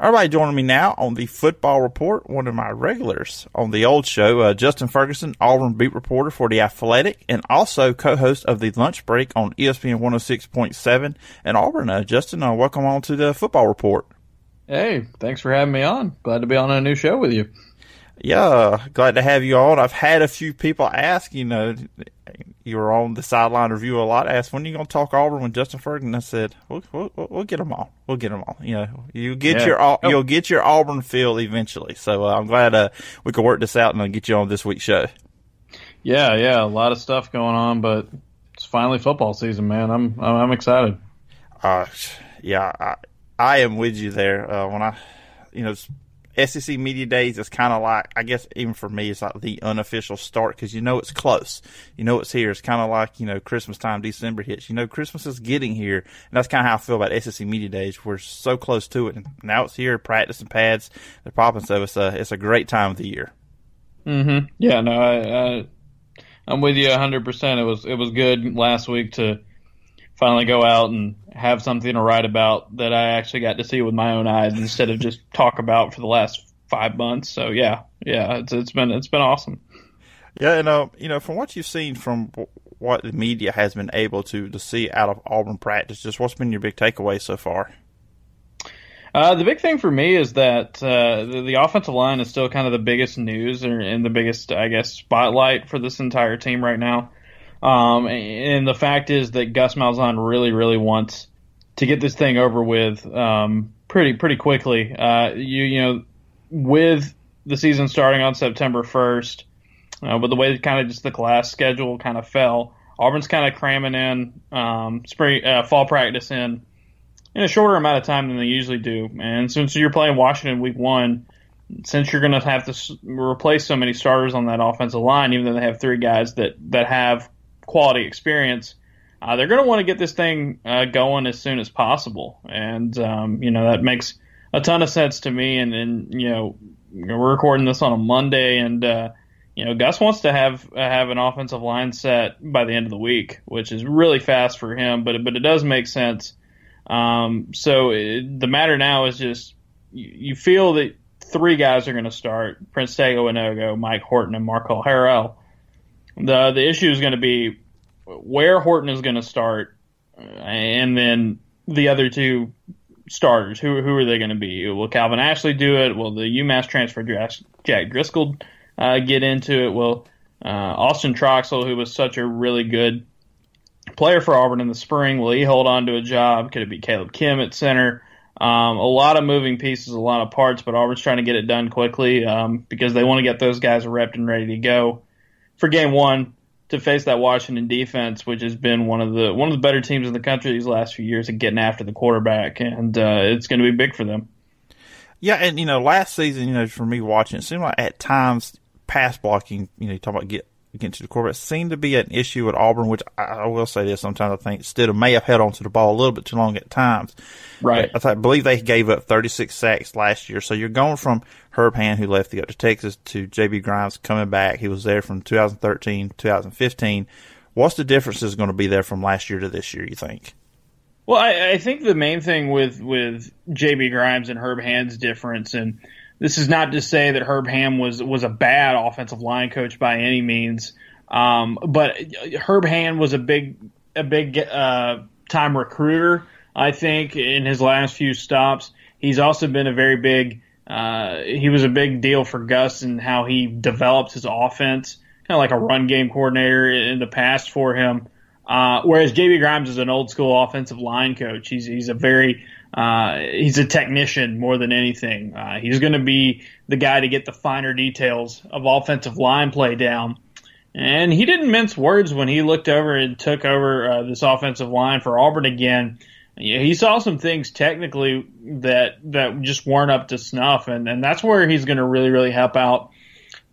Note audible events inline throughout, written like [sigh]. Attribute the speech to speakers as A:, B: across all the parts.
A: Everybody joining me now on the Football Report, one of my regulars on the old show, uh, Justin Ferguson, Auburn beat reporter for The Athletic, and also co-host of the Lunch Break on ESPN 106.7 in Auburn. Uh, Justin, uh, welcome on to the Football Report.
B: Hey, thanks for having me on. Glad to be on a new show with you.
A: Yeah, glad to have you on. I've had a few people ask, you know, you were on the sideline review a lot. Asked when are you going to talk Auburn with Justin Ferguson. I said we'll, we'll, we'll get them all. We'll get them all. You know, you get yeah. your oh. you'll get your Auburn feel eventually. So uh, I'm glad uh, we could work this out and I'll get you on this week's show.
B: Yeah, yeah, a lot of stuff going on, but it's finally football season, man. I'm I'm, I'm excited.
A: Uh, yeah, I, I am with you there. Uh, when I, you know, SEC Media Days is kind of like, I guess, even for me, it's like the unofficial start because you know it's close. You know it's here. It's kind of like, you know, Christmas time, December hits. You know, Christmas is getting here. And that's kind of how I feel about SEC Media Days. We're so close to it. And now it's here, practice and pads, they're popping. So it's a, it's a great time of the year.
B: Mm-hmm. Yeah, no, I, I, I'm with you 100%. It was, it was good last week to finally go out and have something to write about that I actually got to see with my own eyes instead of just [laughs] talk about for the last five months. So yeah, yeah, it's it's been it's been awesome.
A: Yeah, and uh, you know, from what you've seen from what the media has been able to to see out of Auburn practice, just what's been your big takeaway so far?
B: Uh, the big thing for me is that uh, the, the, offensive line is still kind of the biggest news and the biggest, I guess, spotlight for this entire team right now. Um, and the fact is that Gus Malzahn really, really wants to get this thing over with um, pretty pretty quickly. Uh, you you know, with the season starting on September first, uh, with the way that kind of just the class schedule kind of fell, Auburn's kind of cramming in um, spring uh, fall practice in in a shorter amount of time than they usually do. And since you're playing Washington week one, since you're going to have to replace so many starters on that offensive line, even though they have three guys that that have quality experience, uh, they're going to want to get this thing uh, going as soon as possible. And, um, you know, that makes a ton of sense to me. And, you know, we're recording this on a Monday, and, uh, you know, Gus wants to have have an offensive line set by the end of the week, which is really fast for him, but but it does make sense. Um, so it, the matter now is just you, you feel that three guys are going to start: Prince Tega Wanogho, Mike Horton, and Marquel Harrell. The the issue is going to be where Horton is going to start, and then the other two starters. Who who are they going to be? Will Calvin Ashley do it? Will the UMass transfer Jack Driscoll uh, get into it? Will uh, Austin Troxell, who was such a really good player for Auburn in the spring, will he hold on to a job? Could it be Kaleb Kim at center? Um, a lot of moving pieces, a lot of parts, but Auburn's trying to get it done quickly um, because they want to get those guys repped and ready to go for game one to face that Washington defense, which has been one of the one of the better teams in the country these last few years at getting after the quarterback, and uh, it's going to be big for them.
A: Yeah, and you know, last season, you know, for me watching, it seemed like at times pass blocking, you know, you talk about get against the quarterback seemed to be an issue at Auburn, which I, will say this sometimes I think Stidham may have held onto the ball a little bit too long at times.
B: Right.
A: I, I believe they gave up 36 sacks last year. So you're going from Herb Hand, who left to go to Texas, to JB Grimes coming back. He was there from 2013, 2015. What's the differences going to be there from last year to this year, you think?
B: Well, I, I think the main thing with, with JB Grimes and Herb Hand's difference, and – this is not to say that Herb Hand was was a bad offensive line coach by any means, um, but Herb Hand was a big a big uh, time recruiter. I think in his last few stops, he's also been a very big. Uh, he was a big deal for Gus and how he developed his offense, kind of like a run game coordinator in the past for him. Uh, whereas JB Grimes is an old school offensive line coach. He's he's a very uh, he's a technician more than anything. Uh, he's going to be the guy to get the finer details of offensive line play down. And he didn't mince words when he looked over and took over uh, this offensive line for Auburn again. He saw some things technically that that just weren't up to snuff, and, and that's where he's going to really really help out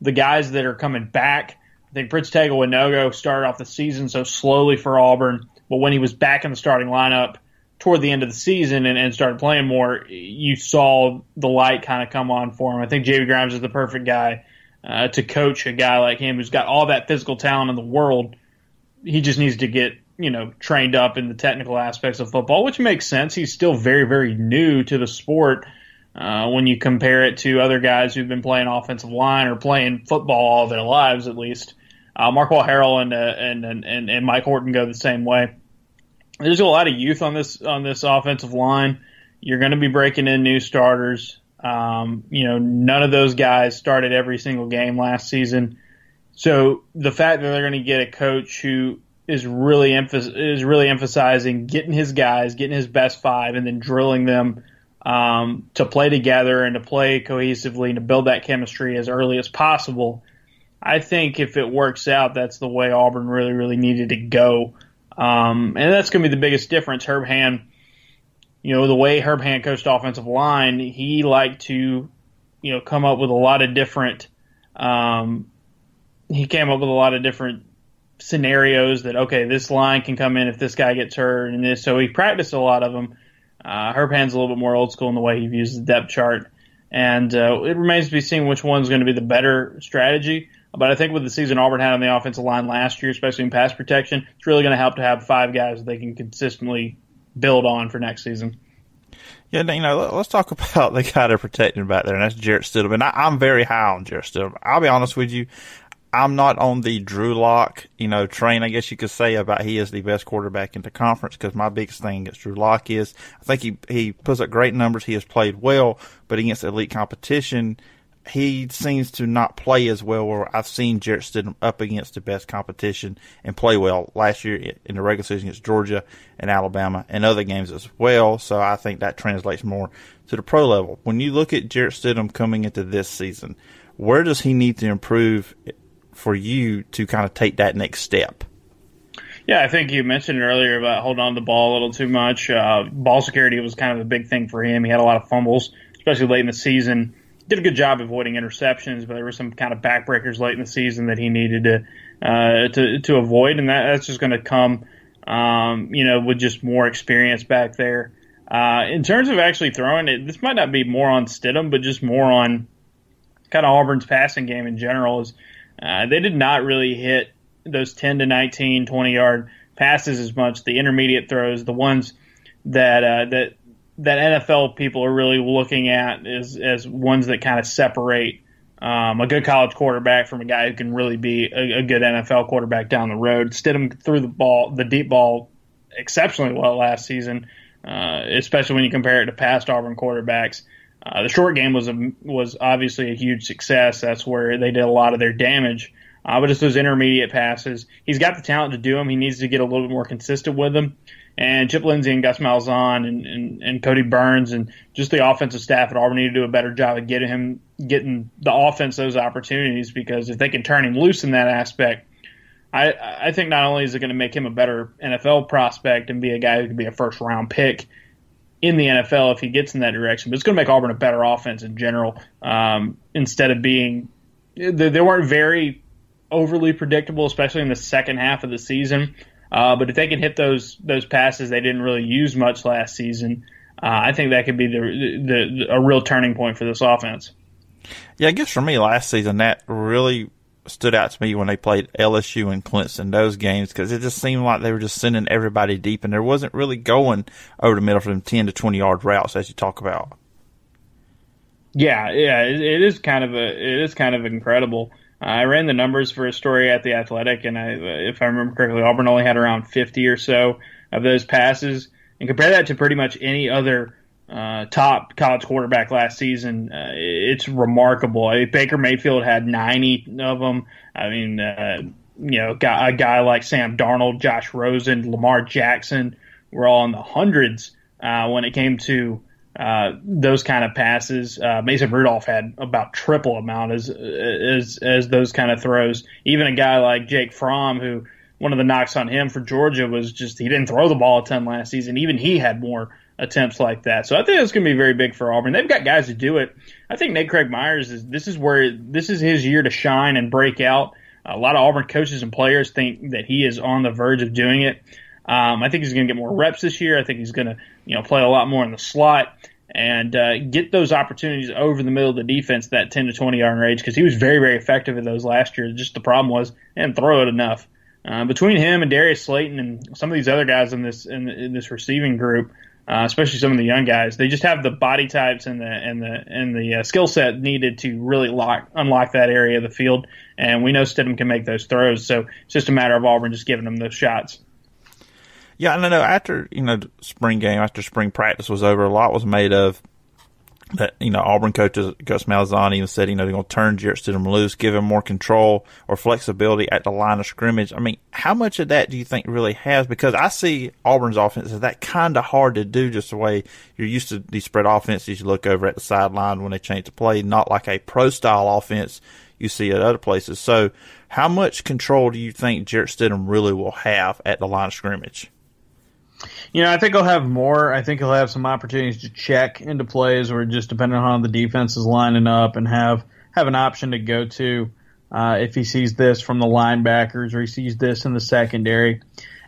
B: the guys that are coming back. I think Prince Tega Wanogho started off the season so slowly for Auburn, but when he was back in the starting lineup, toward the end of the season and, and started playing more, you saw the light kind of come on for him. I think JB Grimes is the perfect guy uh, to coach a guy like him who's got all that physical talent in the world. He just needs to get you know trained up in the technical aspects of football, which makes sense. He's still very very new to the sport. uh, when you compare it to other guys who've been playing offensive line or playing football all their lives, at least. Uh, Marquel Harrell and, uh, and, and and Mike Horton go the same way. There's a lot of youth on this on this offensive line. You're going to be breaking in new starters. Um, you know, none of those guys started every single game last season. So the fact that they're going to get a coach who is really is really emphasizing getting his guys, getting his best five, and then drilling them um, to play together and to play cohesively and to build that chemistry as early as possible. I think if it works out, that's the way Auburn really, really needed to go. Um, and that's going to be the biggest difference. Herb Hand, you know, the way Herb Hand coached offensive line, he liked to, you know, come up with a lot of different, um, he came up with a lot of different scenarios that, okay, this line can come in if this guy gets hurt and this. So he practiced a lot of them. Uh, Herb Hand's a little bit more old school in the way he views the depth chart. And uh, it remains to be seen which one's going to be the better strategy. But I think with the season Auburn had on the offensive line last year, especially in pass protection, it's really going to help to have five guys that they can consistently build on for next season.
A: Yeah, you know, let's talk [laughs] about the guy they're protecting back there, and that's Jarrett Stidham. I, am very high on Jarrett Stidham. I'll be honest with you. I'm not on the Drew Lock, you know, train, I guess you could say, about he is the best quarterback in the conference because my biggest thing against Drew Lock is I think he, he puts up great numbers. He has played well, but against elite competition, he seems to not play as well. Where I've seen Jarrett Stidham up against the best competition and play well last year in the regular season against Georgia and Alabama and other games as well. So I think that translates more to the pro level. When you look at Jarrett Stidham coming into this season, where does he need to improve for you to kind of take that next step?
B: Yeah, I think you mentioned earlier about holding on to the ball a little too much. Uh, ball security was kind of a big thing for him. He had a lot of fumbles, especially late in the season did a good job avoiding interceptions, but there were some kind of backbreakers late in the season that he needed to uh, to to avoid, and that, that's just going to come, um, you know, with just more experience back there. Uh, in terms of actually throwing it, this might not be more on Stidham, but just more on kind of Auburn's passing game in general. Is uh, they did not really hit those 10 to 19, 20 yard passes as much. The intermediate throws, the ones that uh, that that NFL people are really looking at as as ones that kind of separate um, a good college quarterback from a guy who can really be a, a, good NFL quarterback down the road. Stidham threw the ball, the deep ball, exceptionally well last season, uh, especially when you compare it to past Auburn quarterbacks. Uh, the short game was a, was obviously a huge success. That's where they did a lot of their damage. Uh, but just those intermediate passes. He's got the talent to do them. He needs to get a little bit more consistent with them and Chip Lindsey and Gus Malzahn and, and, and Kodi Burns and just the offensive staff at Auburn need to do a better job of getting him getting the offense those opportunities because if they can turn him loose in that aspect, I I think not only is it going to make him a better NFL prospect and be a guy who can be a first round pick in the NFL if he gets in that direction, but it's going to make Auburn a better offense in general. Um, instead of being they, they weren't very overly predictable, especially in the second half of the season. Uh, but if they can hit those those passes they didn't really use much last season, uh, I think that could be the, the, the, a real turning point for this offense.
A: Yeah, I guess for me last season that really stood out to me when they played LSU and Clemson those games because it just seemed like they were just sending everybody deep and there wasn't really going over the middle for them ten to twenty yard routes as you talk about.
B: Yeah, yeah, it, it is kind of a it is kind of incredible. I ran the numbers for a story at the Athletic, and I, if I remember correctly, Auburn only had around 50 or so of those passes. And compare that to pretty much any other uh, top college quarterback last season, uh, it's remarkable. I mean, Baker Mayfield had 90 of them. I mean, uh, you know, a guy like Sam Darnold, Josh Rosen, Lamar Jackson were all in the hundreds uh, when it came to uh, those kind of passes. Uh, Mason Rudolph had about triple amount as as as those kind of throws. Even a guy like Jake Fromm, who one of the knocks on him for Georgia was just he didn't throw the ball a ton last season. Even he had more attempts like that. So I think that's going to be very big for Auburn. They've got guys to do it. I think Nate Craig Myers is this is where this is his year to shine and break out. A lot of Auburn coaches and players think that he is on the verge of doing it. Um, I think he's going to get more reps this year. I think he's going to, you know, play a lot more in the slot and uh, get those opportunities over the middle of the defense, that 10 to 20 yard range, because he was very, very effective in those last year. Just the problem was, and throw it enough. Uh, between him and Darius Slayton and some of these other guys in this in, in this receiving group, uh, especially some of the young guys. They just have the body types and the and the and the uh, skill set needed to really lock unlock that area of the field. And we know Stidham can make those throws, so it's just a matter of Auburn just giving them those shots.
A: Yeah, and I know after you know spring game, after spring practice was over, a lot was made of that you know Auburn coaches Gus Malzahn even said you know they're going to turn Jarrett Stidham loose, give him more control or flexibility at the line of scrimmage. I mean, how much of that do you think really has? Because I see Auburn's offense as that kind of hard to do, just the way you're used to these spread offenses. You look over at the sideline when they change the play, not like a pro style offense you see at other places. So, how much control do you think Jarrett Stidham really will have at the line of scrimmage?
B: You know, I think he'll have more. I think he'll have some opportunities to check into plays or just depending on how the defense is lining up and have have an option to go to uh, if he sees this from the linebackers or he sees this in the secondary.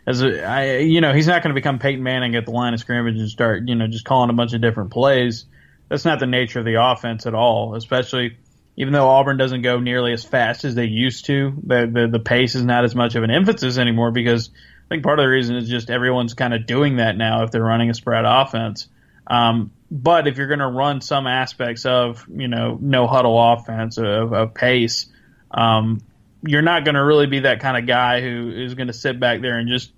B: As a, I, you know, he's not going to become Peyton Manning at the line of scrimmage and start, you know, just calling a bunch of different plays. That's not the nature of the offense at all. Especially, even though Auburn doesn't go nearly as fast as they used to, the the, the pace is not as much of an emphasis anymore because I think part of the reason is just everyone's kind of doing that now if they're running a spread offense. Um, but if you're going to run some aspects of, you know, no huddle offense of, of pace, um, you're not going to really be that kind of guy who is going to sit back there and just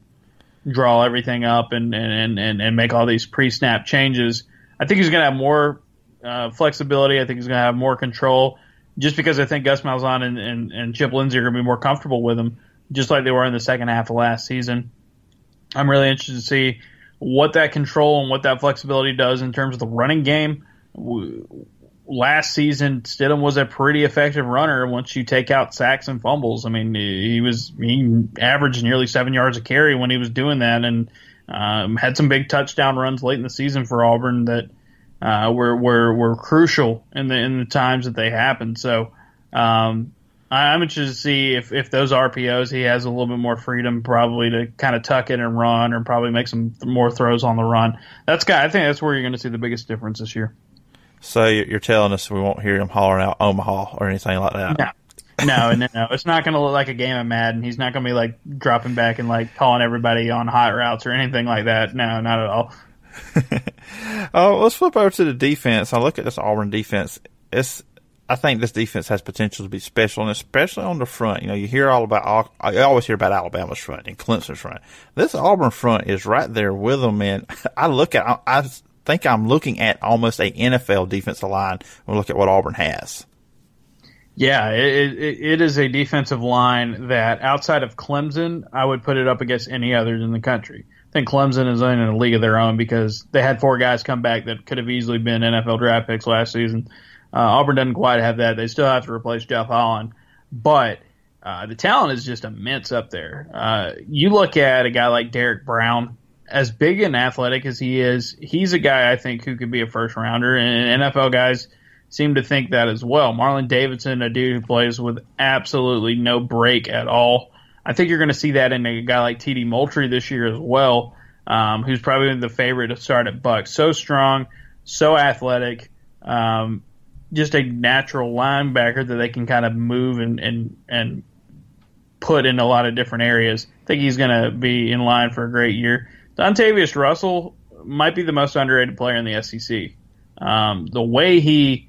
B: draw everything up and, and, and, and make all these pre snap changes. I think he's going to have more uh, flexibility. I think he's going to have more control just because I think Gus Malzahn and, and, and Chip Lindsey are going to be more comfortable with him just like they were in the second half of last season. I'm really interested to see what that control and what that flexibility does in terms of the running game. Last season, Stidham was a pretty effective runner once you take out sacks and fumbles. I mean, he was he averaged nearly seven yards a carry when he was doing that, and um, had some big touchdown runs late in the season for Auburn that uh, were were were crucial in the in the times that they happened. So um, I'm interested to see if, if those RPOs he has a little bit more freedom probably to kind of tuck it and run or probably make some more throws on the run. That's guy. I think that's where you're going to see the biggest difference this year.
A: So you're telling us we won't hear him hollering out Omaha or anything like that?
B: No. No, no, no. It's not going to look like a game of Madden. He's not going to be like dropping back and like calling everybody on hot routes or anything like that. No, not at all.
A: oh, [laughs] let's flip over to the defense. I look at this Auburn defense. It's I think this defense has potential to be special, and especially on the front. You know, you hear all about, I always hear about Alabama's front and Clemson's front. This Auburn front is right there with them, and [laughs] I look at, I think I'm looking at almost a NFL defensive line when we look at what Auburn has.
B: Yeah, it, it, it is a defensive line that outside of Clemson, I would put it up against any others in the country. I think Clemson is in a league of their own because they had four guys come back that could have easily been NFL draft picks last season. Uh, Auburn doesn't quite have that. They still have to replace Jeff Holland, but uh, the talent is just immense up there. Uh, you look at a guy like Derrick Brown, as big and athletic as he is, he's a guy I think who could be a first rounder, and NFL guys seem to think that as well. Marlon Davidson, a dude who plays with absolutely no break at all. I think you're going to see that in a guy like TD Moultry this year as well, um, who's probably the favorite to start at Buck. So strong, so athletic. Um, just a natural linebacker that they can kind of move and and and put in a lot of different areas. I think he's going to be in line for a great year. Dontavius Russell might be the most underrated player in the SEC. Um, the way he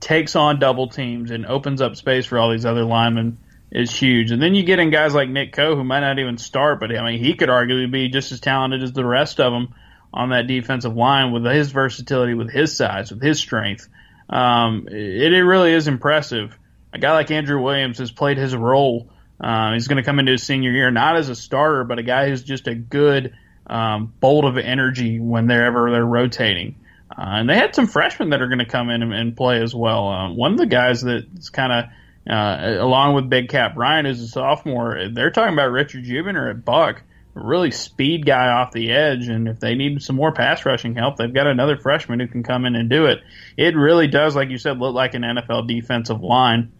B: takes on double teams and opens up space for all these other linemen is huge. And then you get in guys like Nick Coe, who might not even start, but I mean, he could arguably be just as talented as the rest of them on that defensive line with his versatility, with his size, with his strength. Um, it, it really is impressive. A guy like Andrew Williams has played his role. Uh, he's going to come into his senior year not as a starter, but a guy who's just a good um, bolt of energy whenever they're ever they're rotating. Uh, and they had some freshmen that are going to come in and, and, play as well. Uh, one of the guys that's kind of uh, along with Big Kat Bryant, who's a sophomore, they're talking about Richard Jibunor at Buck really speed guy off the edge. And if they need some more pass rushing help, they've got another freshman who can come in and do it. It really does, like you said, look like an NFL defensive line.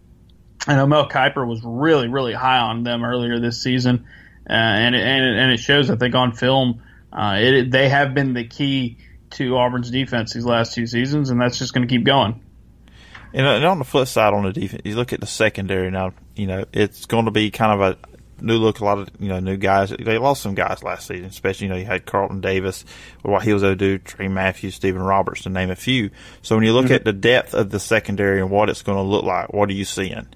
B: I know Mel Kiper was really, really high on them earlier this season, uh, and, it, and, and it shows. I think on film, uh, it, they have been the key to Auburn's defense these last two seasons, and that's just going to keep going.
A: And on the flip side, on the defense, you look at the secondary now. You know, it's going to be kind of a new look, a lot of you know new guys. They lost some guys last season, especially you know you had Carlton Davis, what he was able to do, Tray Matthews, Stephen Roberts, to name a few. So when you look mm-hmm. at the depth of the secondary and what it's going to look like, what are you seeing?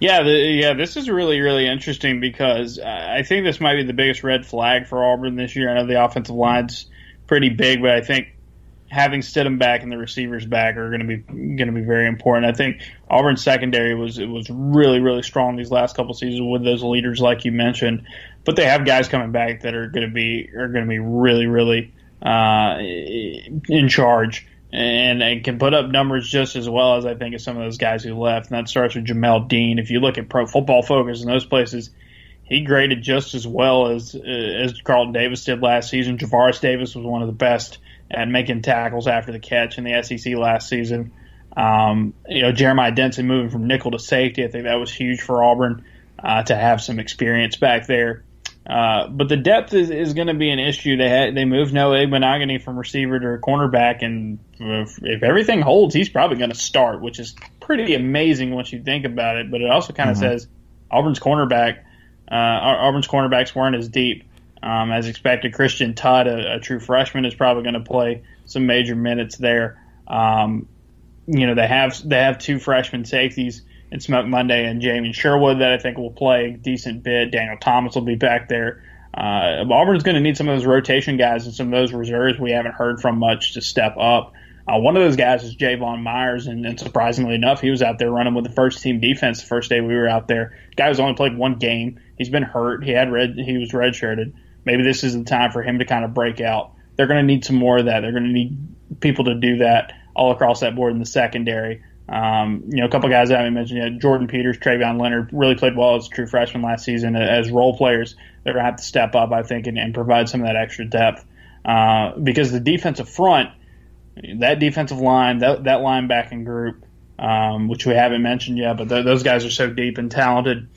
B: Yeah, the, yeah, this is really really interesting because I think this might be the biggest red flag for Auburn this year. I know the offensive line's pretty big, but I think having Stidham back and the receivers back are going to be going to be very important. I think Auburn's secondary was it was really really strong these last couple seasons with those leaders like you mentioned, but they have guys coming back that are going to be are going to be really really uh, in charge and, and can put up numbers just as well as I think as some of those guys who left. And that starts with Jamel Dean. If you look at Pro Football Focus and those places. He graded just as well as as Carlton Davis did last season. Javaris Davis was one of the best at making tackles after the catch in the SEC last season. Um, you know, Jeremiah Dinson moving from nickel to safety, I think that was huge for Auburn uh, to have some experience back there. Uh, but the depth is, is going to be an issue. They had, they moved Noah Igbinoghene from receiver to cornerback, and if, if everything holds, he's probably going to start, which is pretty amazing once you think about it. But it also kind of mm-hmm. says Auburn's cornerback, uh, Auburn's cornerbacks weren't as deep um, as expected, Christian Todd, a, a, true freshman, is probably going to play some major minutes there. Um, you know, they have they have two freshman safeties in Smoke Monday and Jamie Sherwood that I think will play a decent bit. Daniel Thomas will be back there. Uh, Auburn's going to need some of those rotation guys and some of those reserves we haven't heard from much to step up. Uh, one of those guys is Javon Myers, and, and, surprisingly enough, he was out there running with the first team defense the first day we were out there. Guy who's only played one game. He's been hurt. He had red. He was redshirted maybe this is the time for him to kind of break out. They're going to need some more of that. They're going to need people to do that all across that board in the secondary. Um, you know, a couple guys I haven't mentioned yet, Jordan Peters, Travion Leonard really played well as a true freshman last season as role players. They're going to have to step up, I think, and, and provide some of that extra depth. Uh, because the defensive front, that defensive line, that, that linebacking group, um, which we haven't mentioned yet, but th- those guys are so deep and talented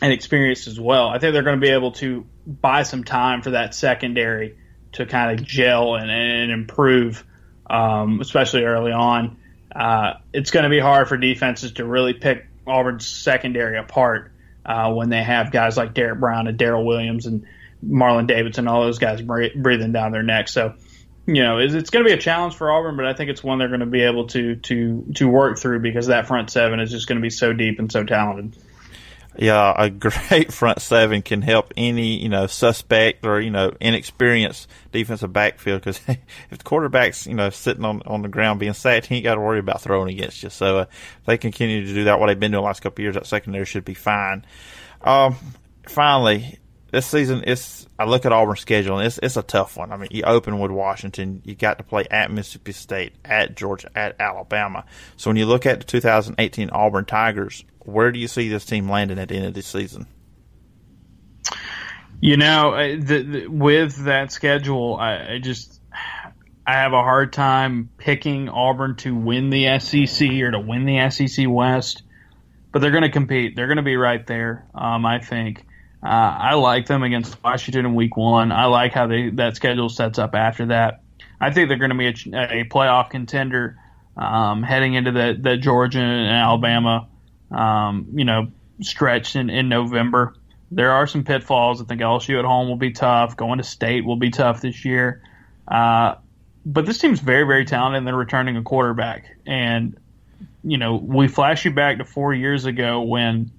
B: and experienced as well. I think they're going to be able to buy some time for that secondary to kind of gel and, and improve, um, especially early on. Uh, it's going to be hard for defenses to really pick Auburn's secondary apart uh, when they have guys like Derrick Brown and Daryl Williams and Marlon Davidson, all those guys breathing down their neck. So, you know, it's, it's going to be a challenge for Auburn, but I think it's one they're going to be able to to to work through because that front seven is just going to be so deep and so talented
A: yeah, a great [laughs] front seven can help any, you know, suspect or, you know, inexperienced defensive backfield because [laughs] if the quarterback's, you know, sitting on, on the ground being sacked, he ain't got to worry about throwing against you. So, uh, they continue to do that, what they've been doing the last couple of years, that secondary should be fine. Um, finally, this season, it's, I look at Auburn's schedule and it's, it's a tough one. I mean, you open with Washington, you got to play at Mississippi State, at Georgia, at Alabama. So when you look at the 2018 Auburn Tigers, where do you see this team landing at the end of this season?
B: You know, the, the, with that schedule, I, I, just I have a hard time picking Auburn to win the SEC or to win the SEC West, but they're going to compete. They're going to be right there. Um, I think. Uh, I like them against Washington in Week One. I like how they that schedule sets up after that. I think they're going to be a, a playoff contender um, heading into the, the Georgia and Alabama um, you know, stretched in, in November. There are some pitfalls. I think LSU at home will be tough. Going to state will be tough this year. Uh, but this team's very, very talented, and they're returning a quarterback. And, you know, we flash you back to four years ago when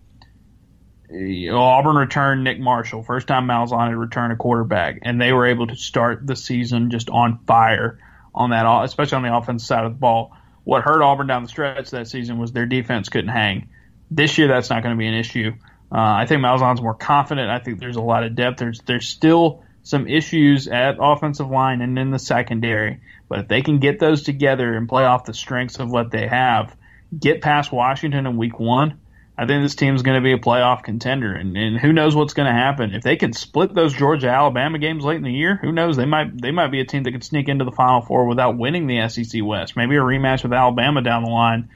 B: Auburn returned Nick Marshall. First time Malzahn had returned a quarterback, and they were able to start the season just on fire on that, especially on the offensive side of the ball. What hurt Auburn down the stretch that season was their defense couldn't hang. This year, that's not going to be an issue. Uh, I think Malzahn's more confident. I think there's a lot of depth. There's there's still some issues at offensive line and in the secondary, but if they can get those together and play off the strengths of what they have, get past Washington in Week One, I think this team's going to be a playoff contender. And, and who knows what's going to happen if they can split those Georgia Alabama games late in the year? Who knows? They might they might be a team that can sneak into the Final Four without winning the SEC West. Maybe a rematch with Alabama down the line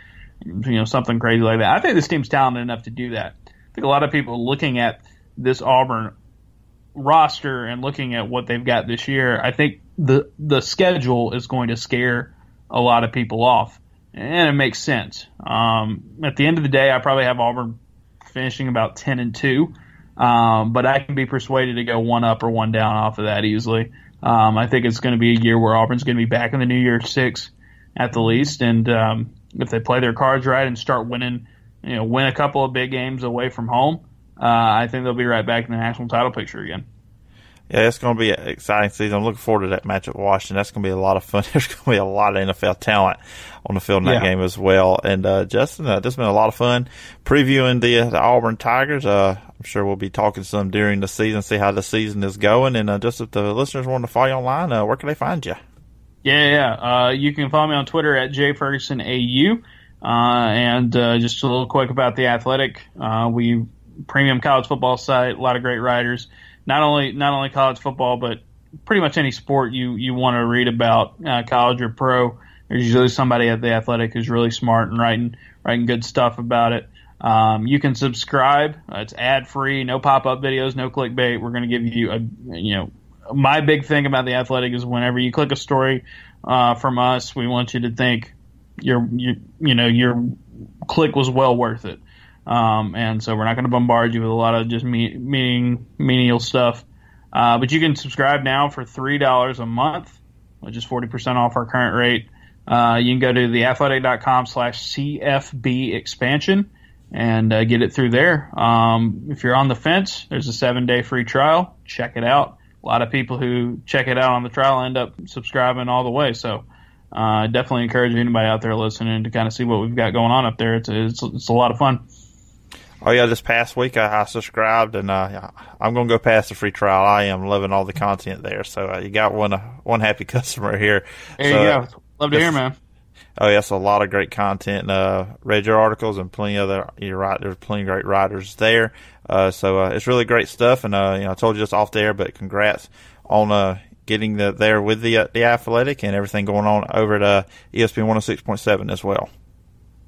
B: you know, something crazy like that. I think this team's talented enough to do that. I think a lot of people looking at this Auburn roster and looking at what they've got this year, I think the the schedule is going to scare a lot of people off, and it makes sense. Um, at the end of the day, I probably have Auburn finishing about ten and two. Um, but I can be persuaded to go one up or one down off of that easily. Um, I think it's going to be a year where Auburn's going to be back in the New Year Six at the least, and um, if they play their cards right and start winning, you know, win a couple of big games away from home, uh, I think they'll be right back in the national title picture again.
A: Yeah, it's going to be an exciting season. I'm looking forward to that match at Washington. That's going to be a lot of fun. [laughs] There's going to be a lot of NFL talent on the field in that yeah. game as well. And uh, Justin, uh, this has been a lot of fun previewing the, uh, the Auburn Tigers. Uh, I'm sure we'll be talking some during the season, see how the season is going. And uh, just if the listeners want to follow you online, uh, where can they find you?
B: Yeah, yeah. you can follow me on Twitter at jfergusonau. and just a little quick about the Athletic. we premium college football site, a lot of great writers not only not only college football, but pretty much any sport you you want to read about, uh, college or pro. There's usually somebody at the Athletic who's really smart and writing writing good stuff about it. Um, you can subscribe. Uh, it's ad free, no pop up videos, no clickbait. We're going to give you a you know my big thing about the Athletic is whenever you click a story uh, from us, we want you to think your you, you know your click was well worth it. Um, and so we're not going to bombard you with a lot of just me- meaning menial stuff. Uh, but you can subscribe now for three dollars a month, which is forty percent off our current rate. Uh, you can go to theathletic.com slash CFB expansion and uh, get it through there. Um, if you're on the fence, there's a seven day free trial. Check it out. A lot of people who check it out on the trial end up subscribing all the way. So uh, definitely encourage anybody out there listening to kind of see what we've got going on up there. It's, it's, it's a lot of fun.
A: Oh yeah, this past week I, I subscribed, and uh, I'm going to go past the free trial. I am loving all the content there. So uh, you got one uh, one happy [laughs] customer here.
B: There
A: so,
B: you go. Love to hear, man.
A: Oh yes, a lot of great content. Uh, read your articles and plenty of other. You're right. There's plenty of great writers there. Uh, so uh, it's really great stuff. And uh, you know, I told you just off there, but congrats on uh, getting the there with the uh, the athletic and everything going on over at uh, ESPN 106.7 as well.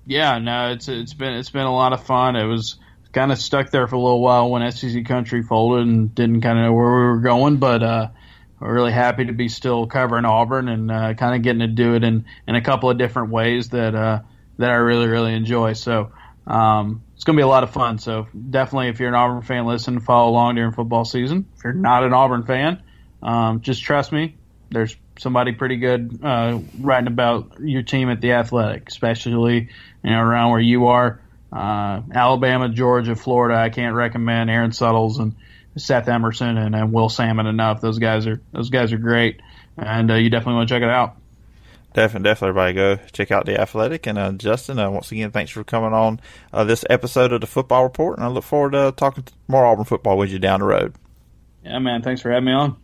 B: Yeah, no, it's it's been it's been a lot of fun. It was kind of stuck there for a little while when SEC Country folded and didn't kind of know where we were going, but uh, we're really happy to be still covering Auburn and uh, kind of getting to do it in, in a couple of different ways that uh, that I really really enjoy. So um, it's going to be a lot of fun. So definitely, if you're an Auburn fan, listen, and follow along during football season. If you're not an Auburn fan, um, just trust me. There's somebody pretty good uh, writing about your team at the Athletic, especially you know around where you are uh, Alabama, Georgia, Florida. I can't recommend Aaron Suttles and Seth Emerson and, and Will Salmon enough. Those guys are those guys are great, and uh, you definitely want to check it out.
A: Definitely, definitely, everybody go check out the Athletic. And uh, Justin, uh, once again, thanks for coming on uh, this episode of the Football Report, and I look forward to talking more Auburn football with you down the road.
B: Yeah, man. Thanks for having me on.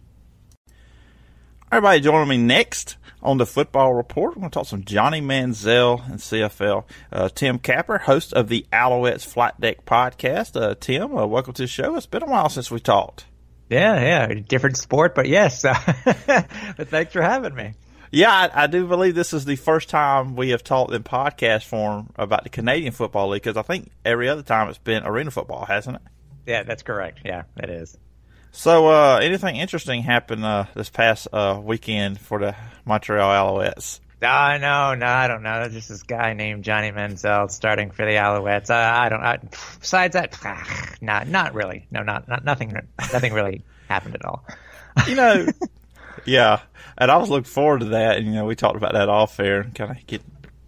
A: Everybody joining me next on the football report. We're going to talk some Johnny Manziel and CFL. Uh, Tim Capper, host of the Alouettes Flight Deck podcast. Uh, Tim, uh, welcome to the show. It's been a while since we talked.
C: Yeah, yeah, different sport, but yes. [laughs] but thanks for having me.
A: Yeah, I, I, do believe this is the first time we have talked in podcast form about the Canadian Football League because I think every other time it's been arena football, hasn't it?
C: Yeah, that's correct. Yeah, it is.
A: So, uh, anything interesting happened uh, this past uh, weekend for the Montreal Alouettes?
C: Uh, no, no, I don't know. There's Just this guy named Johnny Manziel starting for the Alouettes. Uh, I don't. I, besides that, not not really. No, not, not nothing. Nothing really [laughs] happened at all.
A: You know, [laughs] yeah. And I was looking forward to that. And you know, we talked about that off air. Kind of get.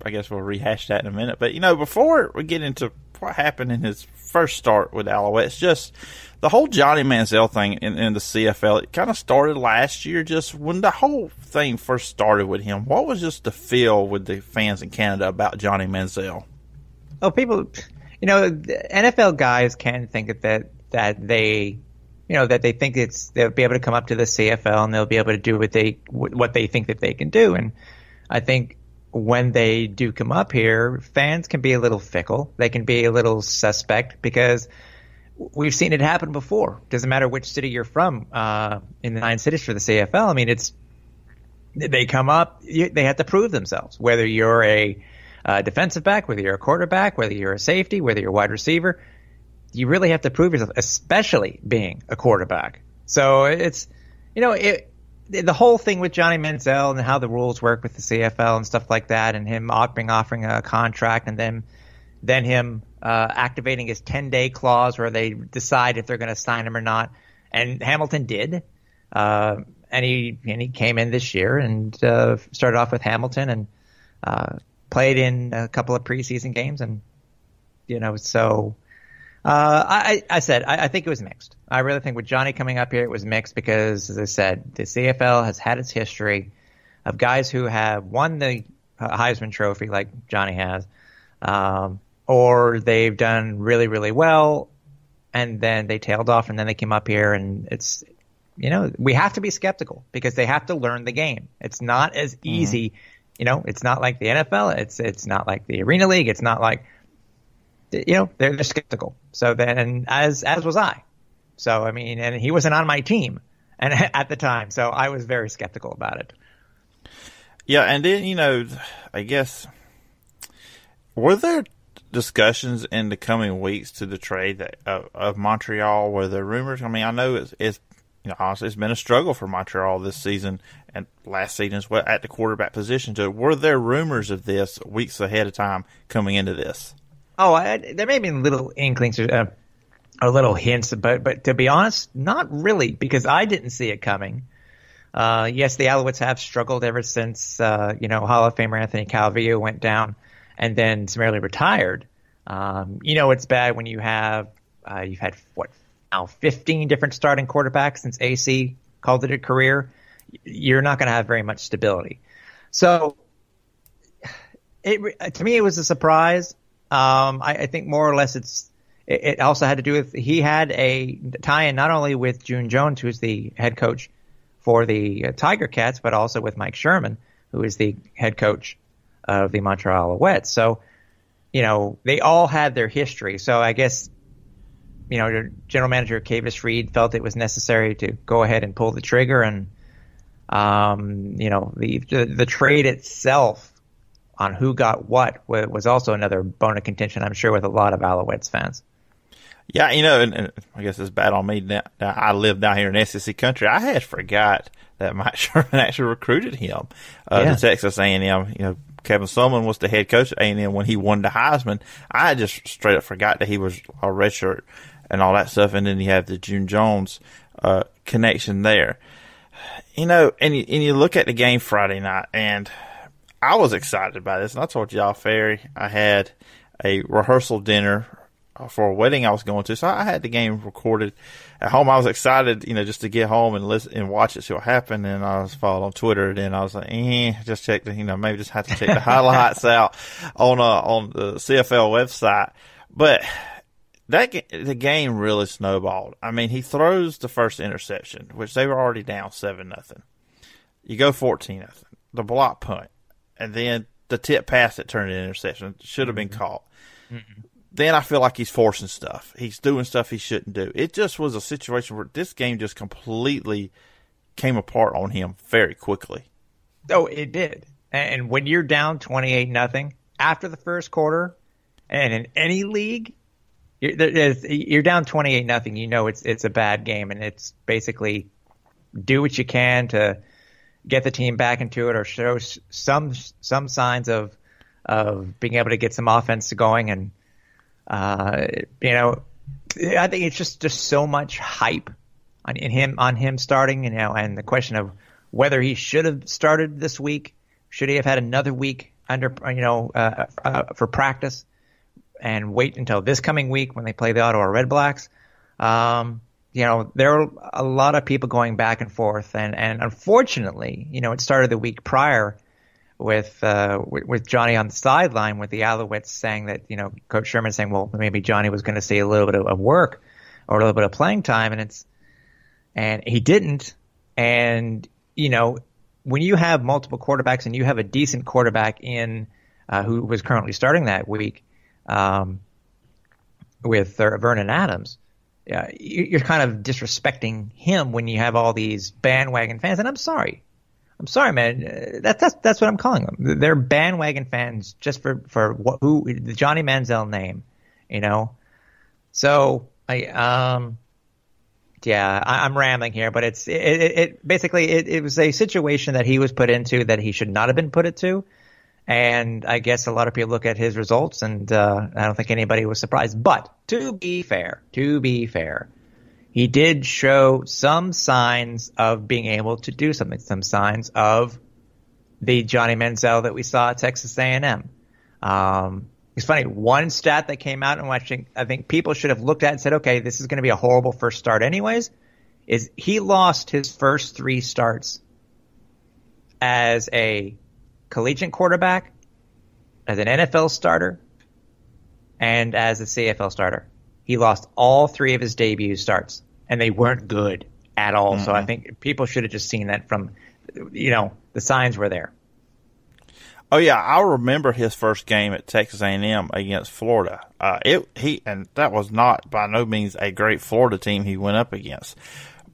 A: I guess we'll rehash that in a minute. But you know, before we get into what happened in his first start with Alouettes, just the whole Johnny Manziel thing in, in the CFL, it kind of started last year, just when the whole thing first started with him. What was just the feel with the fans in Canada about Johnny Manziel?
C: Oh, people, you know, NFL guys can think that that they, you know, that they think it's they'll be able to come up to the CFL and they'll be able to do what they what they think that they can do. And I think when they do come up here, fans can be a little fickle. They can be a little suspect because we've seen it happen before. Doesn't matter which city you're from uh, in the nine cities for the CFL. I mean, it's they come up, they have to prove themselves. Whether you're a uh, defensive back, whether you're a quarterback, whether you're a safety, whether you're a wide receiver, you really have to prove yourself, especially being a quarterback. So it's you know it. The whole thing with Johnny Manziel and how the rules work with the CFL and stuff like that, and him offering offering a contract, and then then him uh, activating his 10 day clause where they decide if they're going to sign him or not. And Hamilton did. Uh, and he and he came in this year and uh, started off with Hamilton and uh, played in a couple of preseason games and you know so uh, I, I said I, I think it was mixed. I really think with Johnny coming up here, it was mixed because, as I said, the CFL has had its history of guys who have won the Heisman Trophy like Johnny has, um, or they've done really really well, and then they tailed off, and then they came up here, and it's you know we have to be skeptical because they have to learn the game. It's not as mm-hmm. easy. Mm-hmm. You know, it's not like the NFL. It's it's not like the Arena League. It's not like you know they're, they're skeptical. So then, as as was I. So I mean, and he wasn't on my team, and [laughs] at the time, so I was very skeptical about it.
A: Yeah, and then you know, I guess were there discussions in the coming weeks to the trade that, uh, of Montreal? Were there rumors? I mean, I know it's, it's you know, honestly, it's been a struggle for Montreal this season and last season as well at the quarterback position. So, were there rumors of this weeks ahead of time coming into this?
C: Oh, I, there may have been little inklings or, uh, or little hints, but but to be honest, not really, because I didn't see it coming. Uh, yes, the Alouettes have struggled ever since uh, you know Hall of Famer Anthony Calvillo went down and then summarily retired. Um, you know it's bad when you have uh, you've had what now 15 different starting quarterbacks since AC called it a career. You're not going to have very much stability. So it, to me, it was a surprise. Um, I, I, think more or less it's it, it, also had to do with he had a tie-in not only with June Jones, who's the head coach for the uh, Tiger Cats, but also with Mike Sherman, who is the head coach of the Montreal Alouettes. So, you know, they all had their history. So I guess, you know, general manager Kavis Reed felt it was necessary to go ahead and pull the trigger, and um, you know, the, the the trade itself on who got what was also another bone of contention, I'm sure, with a lot of Alouettes fans.
A: Yeah, you know, and, and I guess it's bad on me. Now, I live down here in SEC country. I had forgot that Mike Sherman [laughs] actually recruited him uh, yeah. to Texas A&M. You know, Kevin Sumlin was the head coach at A&M when he won the Heisman. I just straight up forgot that he was a redshirt and all that stuff. And then you have the June Jones uh, connection there. You know, and you, and you look at the game Friday night, and – I was excited by this, and I told y'all, Ferry, I had a rehearsal dinner for a wedding I was going to, so I had the game recorded at home. I was excited, you know, just to get home and listen and watch it, see what happened. And I was followed on Twitter, and then I was like, eh, just check the, you know, maybe just have to check the [laughs] highlights out on uh, on the CFL website. But that the game really snowballed. I mean, he throws the first interception, which they were already down seven nothing. You go fourteen nothing. The block punt and then the tip pass that turned into interception should have been mm-hmm. caught. Mm-hmm. Then I feel like he's forcing stuff. He's doing stuff he shouldn't do. It just was a situation where this game just completely came apart on him very quickly.
C: Oh, it did. And when you're down twenty-eight nothing after the first quarter, and in any league, you're, down twenty-eight nothing. You know it's it's a bad game, and it's basically do what you can to get the team back into it or show some some signs of of being able to get some offense going and uh, you know I think it's just just so much hype on him on him starting you know and the question of whether he should have started this week should he have had another week under you know uh, uh, for practice and wait until this coming week when they play the Ottawa Red Blacks. Um, you know, there are a lot of people going back and forth, and, and unfortunately, you know, it started the week prior with, uh, with, with Johnny on the sideline with the Alouettes saying that you know Coach Sherman saying, well, maybe Johnny was going to see a little bit of, of work or a little bit of playing time, and it's and he didn't, and you know, when you have multiple quarterbacks and you have a decent quarterback in uh, who was currently starting that week um, with uh, Vernon Adams uh, you're kind of disrespecting him when you have all these bandwagon fans. And I'm sorry, I'm sorry, man. Uh, that's that's that's what I'm calling them. They're bandwagon fans just for for what, who the Johnny Manziel name, you know. So I um. Yeah, I, am rambling here, but it's it, it, it basically it, it was a situation that he was put into that he should not have been put into, And I guess a lot of people look at his results, and uh, I don't think anybody was surprised. But to be fair, to be fair, he did show some signs of being able to do something, some signs of the Johnny Manziel that we saw at Texas A&M. Um, it's funny. One stat that came out and watching, I think people should have looked at and said, okay, this is going to be a horrible first start anyways, is he lost his first three starts as a collegiate quarterback, as an NFL starter, and as a CFL starter. He lost all three of his debut starts, and they weren't good at all. Mm-hmm. So I think people should have just seen that from, you know, the signs were there.
A: Oh yeah, I remember his first game at Texas A&M against Florida. Uh, it he and that was not by no means a great Florida team he went up against,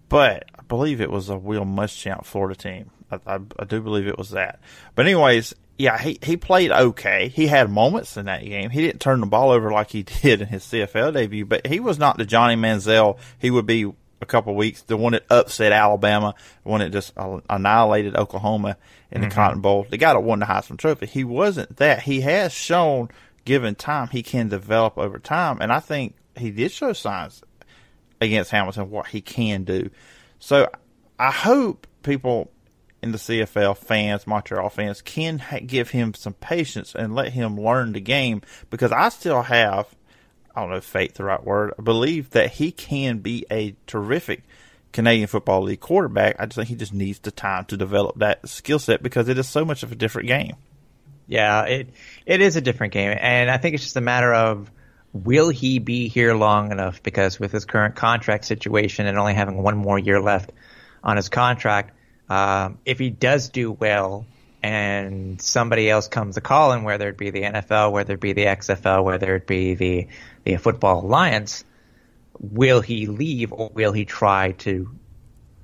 A: but I believe it was a Will Muschamp Florida team. I, I, I do believe it was that. But anyways, yeah, he, he played okay. He had moments in that game. He didn't turn the ball over like he [laughs] did in his CFL debut, but he was not the Johnny Manziel he would be a couple weeks. The one that upset Alabama, the one that just annihilated Oklahoma in mm-hmm. the Cotton Bowl. The guy that won the Heisman Trophy. He wasn't that. He has shown, given time, he can develop over time, and I think he did show signs against Hamilton what he can do. So I hope people in the CFL fans, Montreal fans, can ha- give him some patience and let him learn the game because I still have, I don't know if faith the right word, I believe that he can be a terrific Canadian Football League quarterback. I just think he just needs the time to develop that skill set because it is so much of a different game.
C: Yeah, it it is a different game, and I think it's just a matter of will he be here long enough? Because with his current contract situation and only having one more year left on his contract, um, if he does do well and somebody else comes a calling, whether it be the NFL, whether it be the XFL, whether it be the the Football Alliance, will he leave or will he try to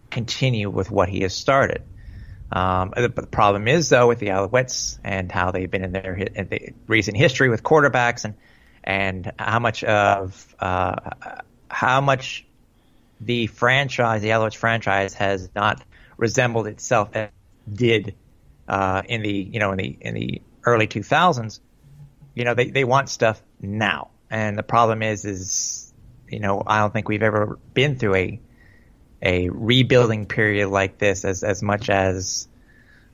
C: continue with what he has started? Um, the, the problem is though with the Alouettes and how they've been in their in the recent history with quarterbacks and and how much of uh, how much the franchise, the Alouettes franchise, has not resembled itself as did uh, in the you know in the in the early 2000s. You know they they want stuff now, and the problem is is you know I don't think we've ever been through a a rebuilding period like this as as much as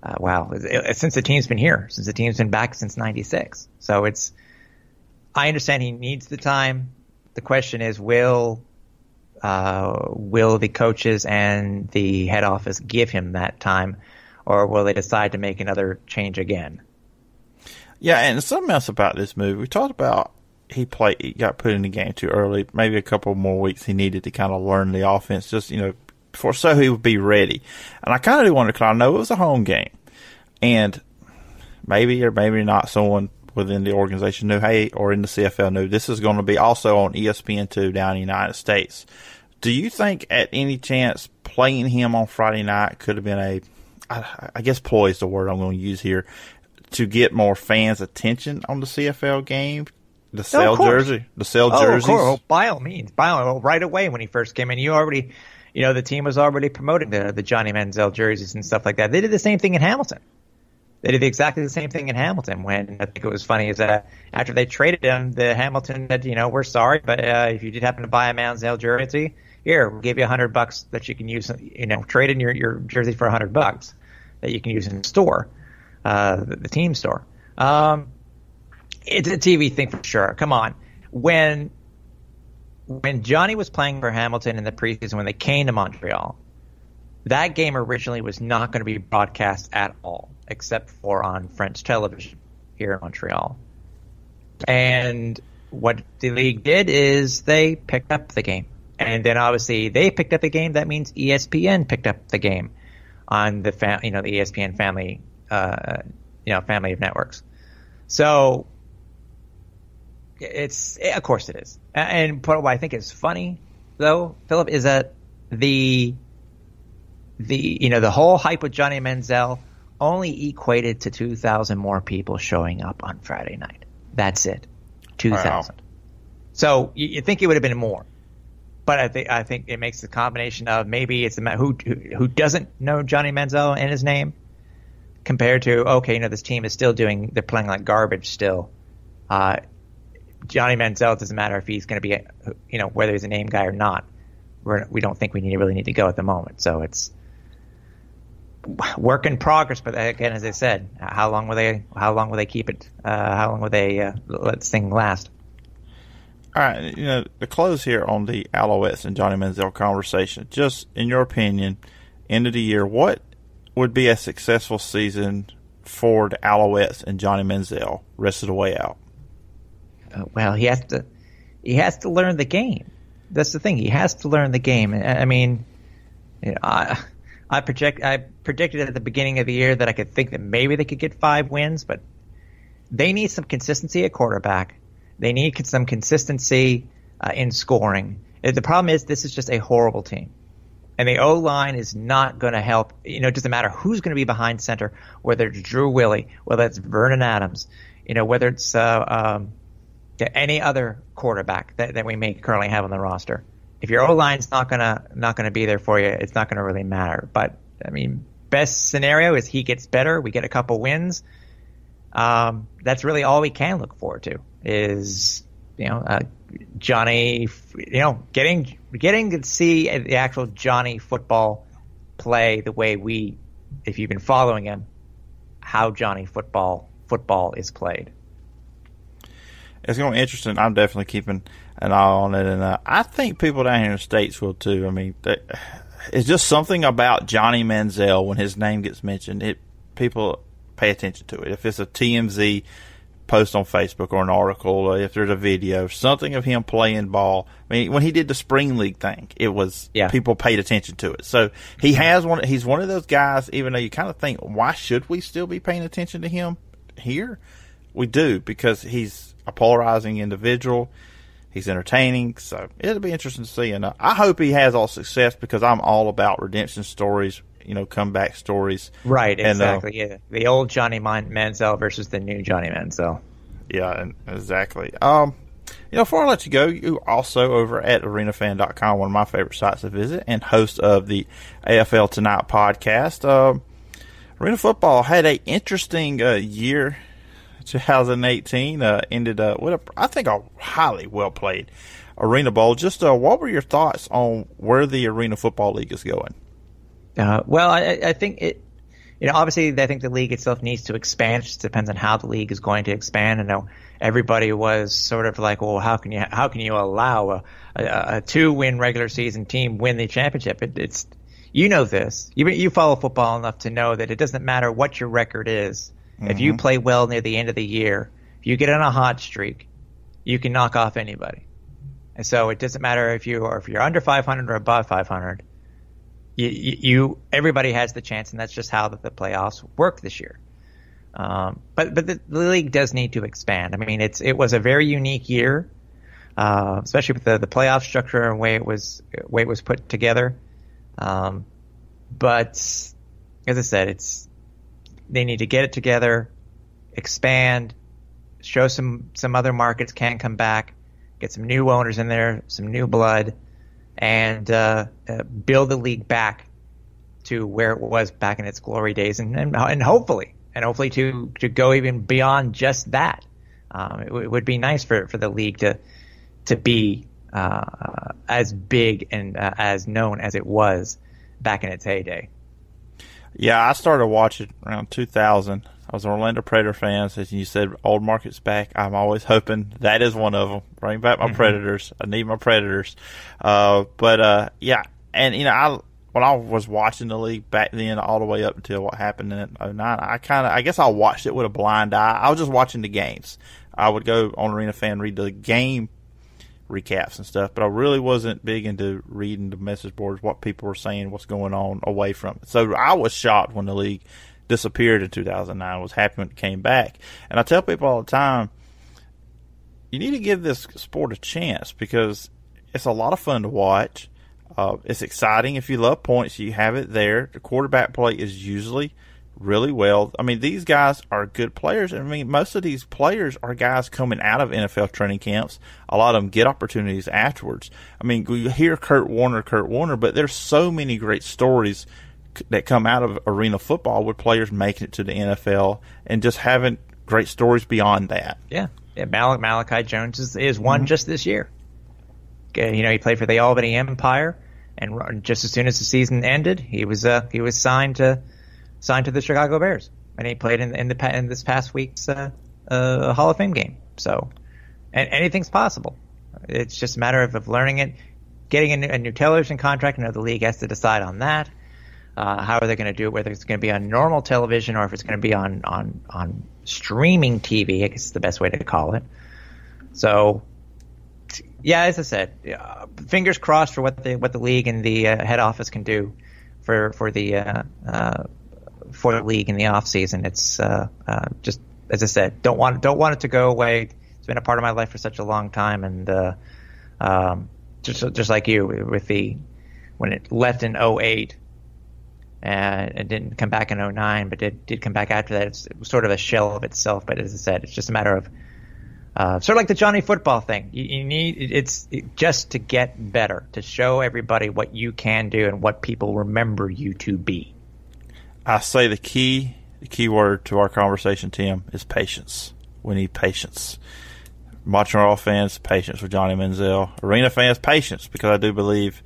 C: uh, wow since the team's been here since the team's been back since 96 so it's I understand he needs the time the question is will uh, will the coaches and the head office give him that time, or will they decide to make another change again?
A: Yeah, and something else about this move, we talked about he played, he got put in the game too early. Maybe a couple more weeks he needed to kind of learn the offense, just you know, for so he would be ready. And I kind of do wonder because I know it was a home game, and maybe or maybe not someone within the organization knew, hey, or in the CFL knew this is going to be also on ESPN2 down in the United States. Do you think at any chance playing him on Friday night could have been a, I, I guess ploy is the word I'm going to use here, to get more fans' attention on the CFL game? The oh, sell oh, jersey, the sell oh, jerseys.
C: Oh, by all means, by all right away when he first came in, you already, you know, the team was already promoting the the Johnny Manziel jerseys and stuff like that. They did the same thing in Hamilton. They did exactly the same thing in Hamilton. When I think it was funny is that after they traded him, the Hamilton said, you know, we're sorry, but uh, if you did happen to buy a Manziel jersey, here, we'll give you a hundred bucks that you can use, you know, trade in your, your jersey for a hundred bucks that you can use in the store, uh, the, the team store. Um, it's a TV thing for sure. Come on. When, when Johnny was playing for Hamilton in the preseason, when they came to Montreal, that game originally was not going to be broadcast at all, except for on French television here in Montreal. And what the league did is they picked up the game. And then obviously they picked up the game. That means ESPN picked up the game on the you know the ESPN family uh, you know family of networks. So it's of course it is. And what I think is funny though, Philip, is that the the you know the whole hype with Johnny Manziel only equated to 2,000 more people showing up on Friday night. That's it, 2,000. Wow. So you, you think it would have been more but I think I think it makes the combination of maybe it's the who who doesn't know Johnny Manziel and his name compared to okay, you know, this team is still doing, they're playing like garbage still. Uh, Johnny Manziel doesn't matter if he's going to be, you know, whether he's a name guy or not. We're, we don't think we need, really need to go at the moment. So it's work in progress. But again, as I said, how long will they? How long will they keep it? Uh, how long will they uh, let this thing last?
A: All right, you know, the close here on the Alouettes and Johnny Manziel conversation. Just in your opinion, end of the year, what would be a successful season for the Alouettes and Johnny Manziel rest of the way out?
C: Uh, well, he has to he has to learn the game. That's the thing. He has to learn the game. I mean, you know, I I project I predicted at the beginning of the year that I could think that maybe they could get five wins, but they need some consistency at quarterback. They need some consistency uh, in scoring. The problem is this is just a horrible team. And the O line is not going to help. You know, it doesn't matter who's going to be behind center, whether it's Drew Willy, whether it's Vernon Adams, you know, whether it's uh, um, any other quarterback that, that we may currently have on the roster. If your O line's not gonna not gonna be there for you, it's not gonna really matter. But I mean, best scenario is he gets better, we get a couple wins. Um, that's really all we can look forward to is you know uh, Johnny, you know, getting getting to see the actual Johnny football play the way we, if you've been following him, how Johnny football football is played
A: it's going to be interesting. I'm definitely keeping an eye on it, and uh, I think people down here in the states will too. I mean, they, it's just something about Johnny Manziel when his name gets mentioned. It people pay attention to it. If it's a TMZ post on Facebook or an article, or if there's a video, something of him playing ball. I mean, when he did the spring league thing, it was yeah. people paid attention to it. So he has one. He's one of those guys. Even though you kind of think, why should we still be paying attention to him here? We do because he's a polarizing individual. He's entertaining, so it'll be interesting to see. And uh, I hope he has all success because I'm all about redemption stories, you know, comeback stories.
C: Right, and, exactly. Uh, yeah, the old Johnny Manziel versus the new Johnny Manziel.
A: Yeah, exactly. Um, you know, before I let you go, you also over at arenafan.com, one of my favorite sites to visit, and host of the AFL Tonight podcast. Uh, Arena Football had a interesting uh, year 2018 uh, ended up with a, I think a highly well played Arena Bowl. Just uh, what were your thoughts on where the Arena Football League is going?
C: Uh, well, I, I, think it. You know, obviously, I think the league itself needs to expand. It just depends on how the league is going to expand. I know everybody was sort of like, "Well, how can you how can you allow a, a, a two win regular season team win the championship?" It, it's you know this. You you follow football enough to know that it doesn't matter what your record is Mm-hmm. If you mm-hmm. play well near the end of the year, if you get on a hot streak, you can knock off anybody. And so it doesn't matter if you are if you're under 500 or above 500. You, you everybody has the chance, and that's just how the, the playoffs work this year. Um, but but the, the, league does need to expand. I mean, it's it was a very unique year, uh, especially with the, the playoff structure and way it was way it was put together. Um, but as I said, it's they need to get it together, expand, show some some other markets can come back, get some new owners in there, some new blood, and uh, uh, build the league back to where it was back in its glory days, and and, and hopefully, and hopefully to to go even beyond just that. Um, it, w- it, would be nice for for the league to to be uh, as big and uh, as known as it was back in its heyday.
A: Yeah, I started watching around 2000. I was an Orlando Predator fan. As you said, old markets back. I'm always hoping that is one of them. Bring back my mm-hmm. Predators. I need my Predators. Uh, but uh, yeah, and you know, I when I was watching the league back then, all the way up until what happened in 09, I kind of, I guess I watched it with a blind eye. I was just watching the games. I would go on Arena Fan, read the game recaps and stuff, but I really wasn't big into reading the message boards, what people were saying, what's going on away from it. So I was shocked when the league disappeared in 2009. I was happy when it came back. And I tell people all the time, you need to give this sport a chance because it's a lot of fun to watch. Uh, it's exciting. If you love points, you have it there. The quarterback play is usually – really well. I mean, these guys are good players. I mean, most of these players are guys coming out of NFL training camps. A lot of them get opportunities afterwards. I mean, you hear Kurt Warner, Kurt Warner, but there's so many great stories that come out of arena football with players making it to the NFL and just having great stories beyond that.
C: Yeah, yeah. Mal- Malachi Jones is, is one mm-hmm. just this year. You know, he played for the Albany Empire, and just as soon as the season ended, he was uh, he was signed to signed to the Chicago Bears, and he played in, in the in this past week's uh, uh, Hall of Fame game. So, and anything's possible. It's just a matter of, of learning it, getting a new, a new television contract. I know the league has to decide on that. Uh, how are they going to do it? Whether it's going to be on normal television or if it's going to be on on on streaming TV, I guess is the best way to call it. So, yeah, as I said, uh, fingers crossed for what the what the league and the uh, head office can do for for the uh, uh, for the league in the off season. It's uh, just as I said, don't want don't want it to go away. It's been a part of my life for such a long time, and um, just just like you with the when it left in 08 and it didn't come back in 09, but did did come back after that. It's, it sort of a shell of itself. But as I said, it's just a matter of uh, sort of like the Johnny Football thing. You, you need it's it, just to get better, to show everybody what you can do and what people remember you to be.
A: I say the key the key word to our conversation, Tim, is patience. We need patience. Montreal fans, patience with Johnny Manziel. Arena fans, patience, because I do believe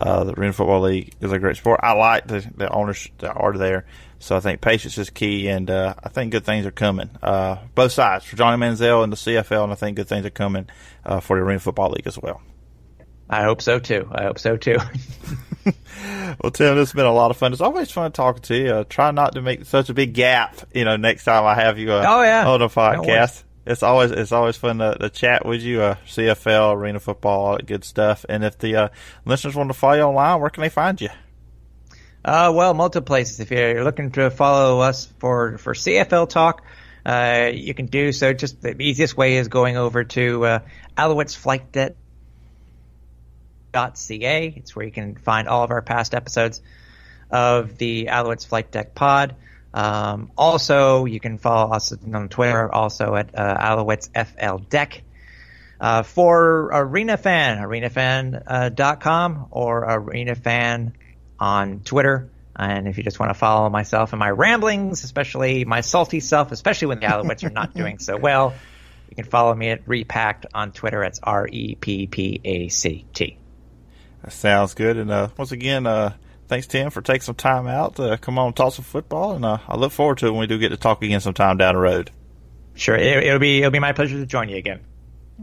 A: uh, the Arena Football League is a great sport. I like the, the owners that are there. So I think patience is key, and uh, I think good things are coming. Uh, both sides for Johnny Manziel and the CFL, and I think good things are coming uh, for the Arena Football League as well.
C: I hope so too. I hope so too. [laughs]
A: well, Tim, this has been a lot of fun. It's always fun talking to you. Uh, try not to make such a big gap. You know, next time I have you uh,
C: oh, yeah.
A: on the podcast it's always it's always fun to, to chat with you. Uh, CFL, arena football, all that good stuff. And if the uh, listeners want to follow you online, where can they find you?
C: Uh, well, multiple places. If you're looking to follow us for for CFL talk, uh, you can do so. Just the easiest way is going over to uh, Alouettes .ca. It's where you can find all of our past episodes of the Alouettes Flight Deck Pod. Um, also, you can follow us on Twitter, also at uh, Alouettes FL Deck. Uh, for Arena Fan, arenafan.com uh, or Arena Fan on Twitter. And if you just want to follow myself and my ramblings, especially my salty self, especially when the Alouettes are not [laughs] doing so well, you can follow me at Reppact on Twitter. It's R E P P A C T.
A: That sounds good. And uh, once again, uh, thanks, Tim, for taking some time out to come on and talk some football. And uh, I look forward to it when we do get to talk again sometime down the road.
C: Sure, it, will be it'll be my pleasure to join you again.